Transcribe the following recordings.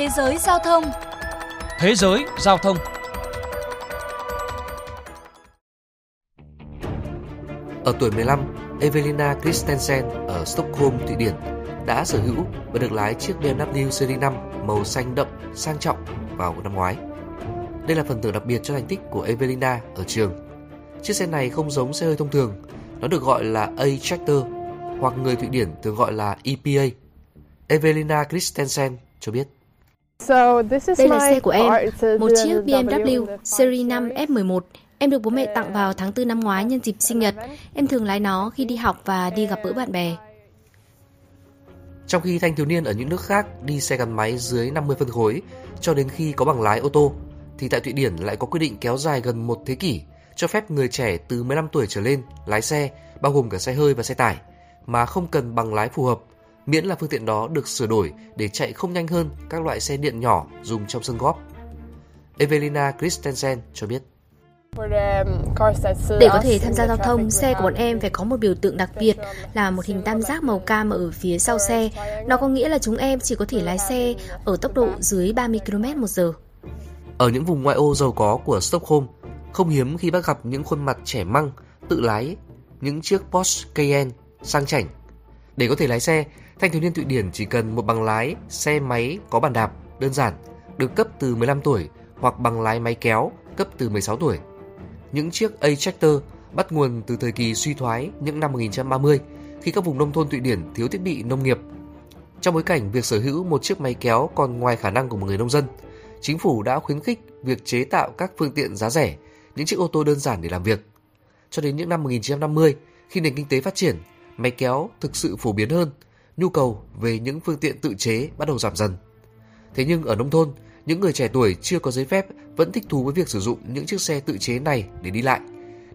Thế giới giao thông Thế giới giao thông Ở tuổi 15, Evelina Christensen ở Stockholm, Thụy Điển đã sở hữu và được lái chiếc BMW Series 5 màu xanh đậm sang trọng vào năm ngoái. Đây là phần thưởng đặc biệt cho thành tích của Evelina ở trường. Chiếc xe này không giống xe hơi thông thường, nó được gọi là A-Tractor hoặc người Thụy Điển thường gọi là EPA. Evelina Christensen cho biết. Đây là xe của em, một chiếc BMW Series 5 F11. Em được bố mẹ tặng vào tháng 4 năm ngoái nhân dịp sinh nhật. Em thường lái nó khi đi học và đi gặp bữa bạn bè. Trong khi thanh thiếu niên ở những nước khác đi xe gắn máy dưới 50 phân khối cho đến khi có bằng lái ô tô, thì tại Thụy Điển lại có quy định kéo dài gần một thế kỷ cho phép người trẻ từ 15 tuổi trở lên lái xe, bao gồm cả xe hơi và xe tải, mà không cần bằng lái phù hợp, miễn là phương tiện đó được sửa đổi để chạy không nhanh hơn các loại xe điện nhỏ dùng trong sân góp. Evelina Christensen cho biết. Để có thể tham gia giao thông, xe của bọn em phải có một biểu tượng đặc biệt là một hình tam giác màu cam ở phía sau xe. Nó có nghĩa là chúng em chỉ có thể lái xe ở tốc độ dưới 30 km một giờ. Ở những vùng ngoại ô giàu có của Stockholm, không hiếm khi bác gặp những khuôn mặt trẻ măng tự lái những chiếc Porsche Cayenne sang chảnh. Để có thể lái xe, thanh thiếu niên Thụy Điển chỉ cần một bằng lái xe máy có bàn đạp đơn giản, được cấp từ 15 tuổi hoặc bằng lái máy kéo cấp từ 16 tuổi. Những chiếc A-Tractor bắt nguồn từ thời kỳ suy thoái những năm 1930 khi các vùng nông thôn Thụy Điển thiếu thiết bị nông nghiệp. Trong bối cảnh việc sở hữu một chiếc máy kéo còn ngoài khả năng của một người nông dân, chính phủ đã khuyến khích việc chế tạo các phương tiện giá rẻ, những chiếc ô tô đơn giản để làm việc. Cho đến những năm 1950, khi nền kinh tế phát triển, máy kéo thực sự phổ biến hơn, nhu cầu về những phương tiện tự chế bắt đầu giảm dần. Thế nhưng ở nông thôn, những người trẻ tuổi chưa có giấy phép vẫn thích thú với việc sử dụng những chiếc xe tự chế này để đi lại,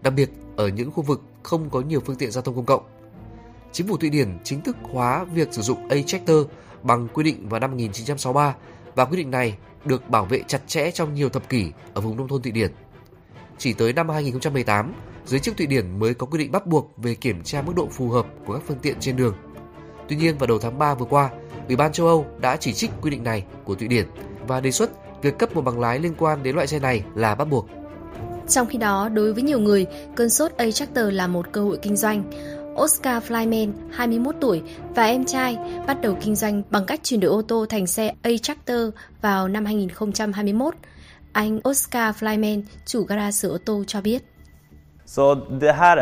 đặc biệt ở những khu vực không có nhiều phương tiện giao thông công cộng. Chính phủ Thụy Điển chính thức hóa việc sử dụng A-Tractor bằng quy định vào năm 1963 và quy định này được bảo vệ chặt chẽ trong nhiều thập kỷ ở vùng nông thôn Thụy Điển. Chỉ tới năm 2018, giới chức Thụy Điển mới có quy định bắt buộc về kiểm tra mức độ phù hợp của các phương tiện trên đường. Tuy nhiên vào đầu tháng 3 vừa qua, Ủy ban châu Âu đã chỉ trích quy định này của Thụy Điển và đề xuất việc cấp một bằng lái liên quan đến loại xe này là bắt buộc. Trong khi đó, đối với nhiều người, cơn sốt A-Tractor là một cơ hội kinh doanh. Oscar Flyman, 21 tuổi, và em trai bắt đầu kinh doanh bằng cách chuyển đổi ô tô thành xe A-Tractor vào năm 2021. Anh Oscar Flyman, chủ gara sửa ô tô cho biết.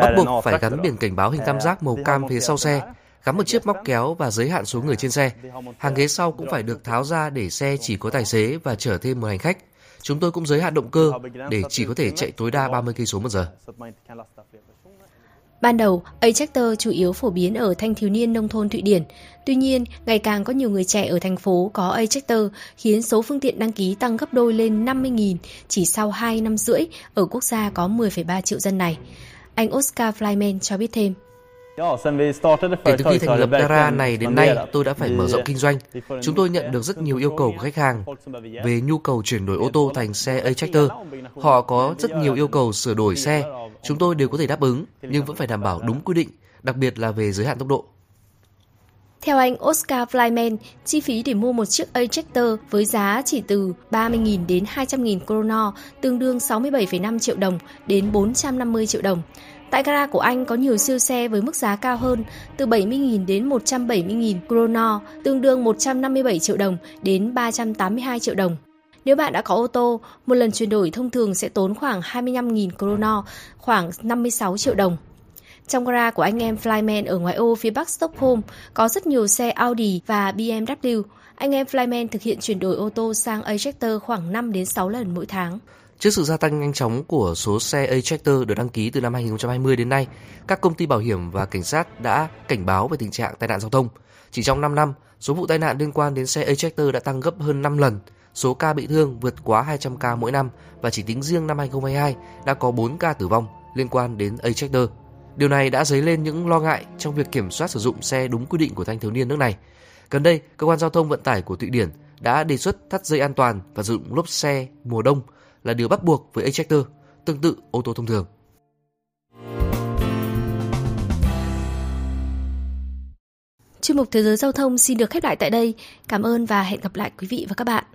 Bắt buộc phải gắn biển cảnh báo hình tam giác màu cam phía sau xe, gắn một chiếc móc kéo và giới hạn số người trên xe. Hàng ghế sau cũng phải được tháo ra để xe chỉ có tài xế và chở thêm một hành khách. Chúng tôi cũng giới hạn động cơ để chỉ có thể chạy tối đa 30 cây số một giờ. Ban đầu, A-Tractor chủ yếu phổ biến ở thanh thiếu niên nông thôn Thụy Điển. Tuy nhiên, ngày càng có nhiều người trẻ ở thành phố có A-Tractor khiến số phương tiện đăng ký tăng gấp đôi lên 50.000 chỉ sau 2 năm rưỡi ở quốc gia có 10,3 triệu dân này. Anh Oscar Flyman cho biết thêm. Kể từ khi thành lập Dara này đến nay, tôi đã phải mở rộng kinh doanh. Chúng tôi nhận được rất nhiều yêu cầu của khách hàng về nhu cầu chuyển đổi ô tô thành xe A-Tractor. Họ có rất nhiều yêu cầu sửa đổi xe. Chúng tôi đều có thể đáp ứng, nhưng vẫn phải đảm bảo đúng quy định, đặc biệt là về giới hạn tốc độ. Theo anh Oscar Flyman, chi phí để mua một chiếc A-Tractor với giá chỉ từ 30.000 đến 200.000 kroner, tương đương 67,5 triệu đồng đến 450 triệu đồng. Tại gara của anh có nhiều siêu xe với mức giá cao hơn, từ 70.000 đến 170.000 kroner, tương đương 157 triệu đồng đến 382 triệu đồng. Nếu bạn đã có ô tô, một lần chuyển đổi thông thường sẽ tốn khoảng 25.000 krono, khoảng 56 triệu đồng. Trong gara của anh em Flyman ở ngoại ô phía bắc Stockholm có rất nhiều xe Audi và BMW. Anh em Flyman thực hiện chuyển đổi ô tô sang A-Tractor khoảng 5 đến 6 lần mỗi tháng. Trước sự gia tăng nhanh chóng của số xe A-Tractor được đăng ký từ năm 2020 đến nay, các công ty bảo hiểm và cảnh sát đã cảnh báo về tình trạng tai nạn giao thông. Chỉ trong 5 năm, số vụ tai nạn liên quan đến xe A-Tractor đã tăng gấp hơn 5 lần, số ca bị thương vượt quá 200 ca mỗi năm và chỉ tính riêng năm 2022 đã có 4 ca tử vong liên quan đến A-Tractor. Điều này đã dấy lên những lo ngại trong việc kiểm soát sử dụng xe đúng quy định của thanh thiếu niên nước này. Gần đây, cơ quan giao thông vận tải của Thụy Điển đã đề xuất thắt dây an toàn và sử dụng lốp xe mùa đông là điều bắt buộc với A-Tractor, tương tự ô tô thông thường. Chuyên mục Thế giới Giao thông xin được khép lại tại đây. Cảm ơn và hẹn gặp lại quý vị và các bạn.